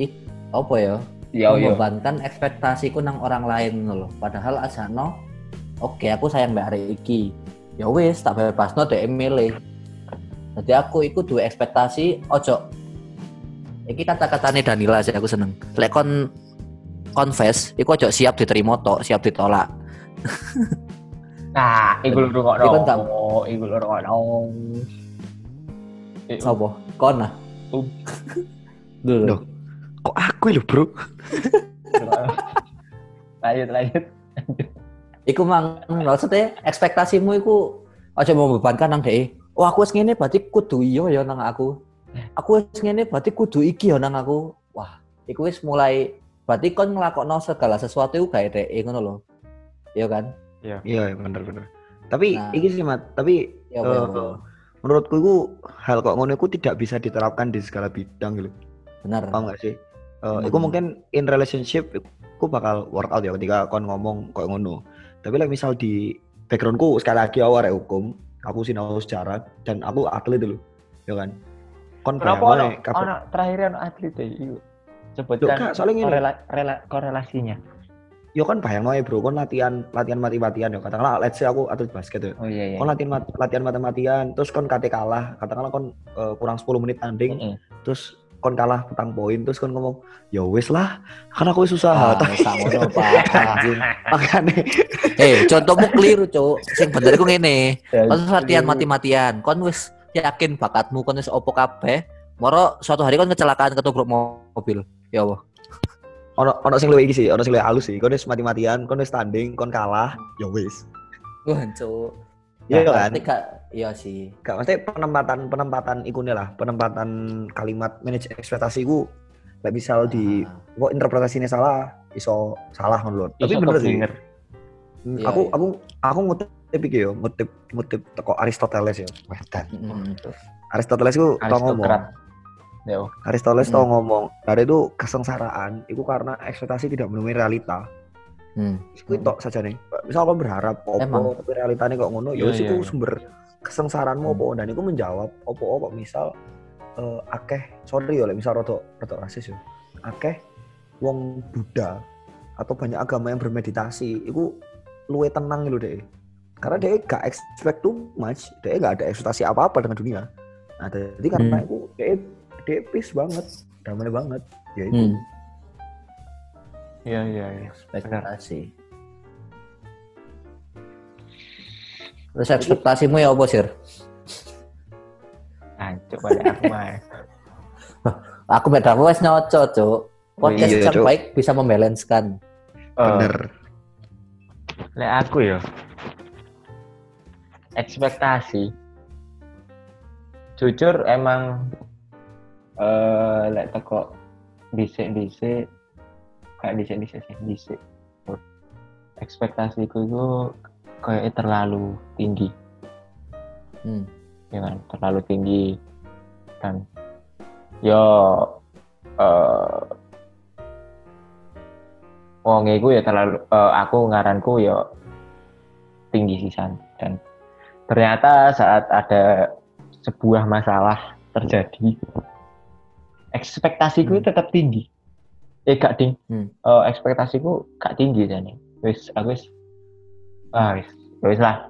ih apa ya Iya iya. membebankan ekspektasiku nang orang lain lho. Padahal asano oke aku sayang mbak hari iki. Ya wis tak bebasno dek milih. Jadi aku iku duwe ekspektasi ojo Iki kata-katane Danila sih aku seneng. Lek kon confess, iku ojo siap diterima tok, siap ditolak. Nah, iku rungokno. Iku tak- Iku lho rungokno. Eh, Sopo? Kon. Um. Dulu. Kok aku lho bro? Lanjut lanjut. Iku mang maksudnya ekspektasimu iku aja membebankan nang dhek. Oh aku wis ngene berarti kudu iya ya nang aku. Aku wis ngene berarti kudu iki ya nang aku. Wah, iku wis mulai berarti kon nglakokno segala sesuatu iku gawe dhek ngono lho. Iya kan? Iya iya, bener bener. Tapi Nah. iki sih mat, tapi Ya ya apa. menurutku itu hal kok ngono itu tidak bisa diterapkan di segala bidang gitu. Bener. Paham gak sih? Eh, Hmm. Iku mungkin in relationship aku bakal work out ya ketika kon ngomong kok ngono. Tapi like misal di backgroundku sekali lagi awal hukum, aku sinau sejarah dan aku atlet dulu, ya kan? Kon Kenapa ono kabeh- ono terakhir ono atlet ya? Iku. Loh, Sebutkan soalnya korela- rela- korelasinya. yo kan bayang ya bro, kon latihan latihan mati-matian ya. Katakanlah let's say aku atlet basket ya. Oh iya iya. Kon latihan mat- latihan mati-matian, terus kon kate kalah, katakanlah kon eh, kurang 10 menit tanding, Heeh. terus kon kalah petang poin, terus kon ngomong, ya wis lah, kan aku wis usaha. Ah, Tapi ngono Pak anjing. makanya Eh, contohmu keliru, Cuk. Sing bener iku ngene. Ya, Kon latihan mati-matian. Kon wis yakin bakatmu kon wis opo kabeh. Moro suatu hari kon kecelakaan ketubruk mo- mobil. Ya Allah. ono ono sing luwih iki sih, ono sing luwih halus sih. Kon wis mati-matian, kon wis tanding, kon kalah, ya wis. Wah, cuk. Iya Nah, kan? berarti gak iya sih. Gak mesti penempatan penempatan ikune lah, penempatan kalimat manage ekspektasi ku Like misal di Ah, kok interpretasinya salah, iso salah ngono. Tapi Iso bener sih. Hmm, Iya, aku iya. aku aku ngutip iki yo, ngutip ngutip teko Aristoteles yo. Wedan. mm, Aristoteles ku tau ngomong. Oh. Aristoteles Hmm. tau ngomong, dari itu kesengsaraan itu karena ekspektasi tidak menemui realita. Hmm. Iku tok saja nih. Misal kau berharap opo Emang. tapi realitanya kok ngono, ya Iya, wis iya, iya. sumber kesengsaraanmu opo dan iku menjawab opo kok misal eh, akeh sorry ya lek misal rada rada rasis ya. Akeh wong Buddha atau banyak agama yang bermeditasi iku luwe tenang gitu deh. Karena dia gak expect too much, dia gak ada ekspektasi apa-apa dengan dunia. Nah, jadi karena Hmm. itu dia dia peace banget, damai banget. Ya itu. Hmm. Iya iya iya. Ekspektasi. Terus ekspektasimu ya apa, Sir? Ancuk pada aku mah. Aku beda wes nyoco, Cuk. Podcast iya, yang baik bisa membalanskan. Eh, Bener. Lek aku ya. Ekspektasi. jujur emang eh lek teko dhisik-dhisik kayak dhisik-dhisik sih dhisik ekspektasiku itu kayaknya terlalu tinggi. Hmm. ya kan? Terlalu tinggi dan yo eh wong iku ya terlalu eh, aku ngaranku yo tinggi sisan. Dan ternyata saat ada sebuah masalah terjadi ekspektasiku Hmm. tetap tinggi. Eh gak ding. Hmm. Eh, ekspektasiku gak tinggi jane. Wis aku wis ah wis wis lah.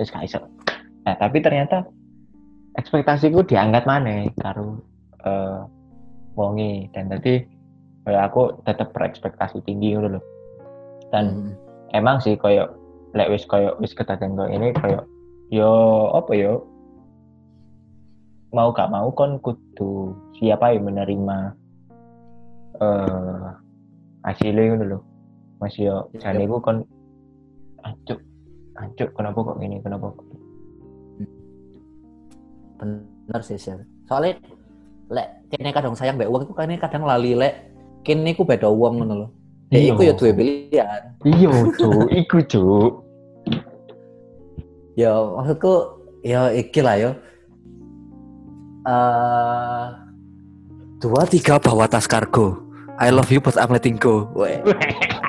Wis gak iso. Nah tapi ternyata ekspektasiku diangkat mana karo eh wonge. Dan tadi kayak aku tetap berekspektasi tinggi loh dan Hmm. emang sih koyo lek wis koyo wis ketahuan koyo ini koyo yo apa yo? Mau gak mau kon kudu siapa yang menerima eh hasilnya ngono loh masih yo Iya. jane kon ancuk. Ancuk kenapa kok gini kenapa kok gini? bener sih sih soalnya lek kene kadang sayang mbak uang itu kene kadang lali lek kene ku beda uang ngono lho. Ya iku ya duwe pilihan. Iya cuk. Iku cuk. Ya maksudku ya iki lah yo eh dua tiga bawa tas kargo. I love you but I'm letting go. Weh.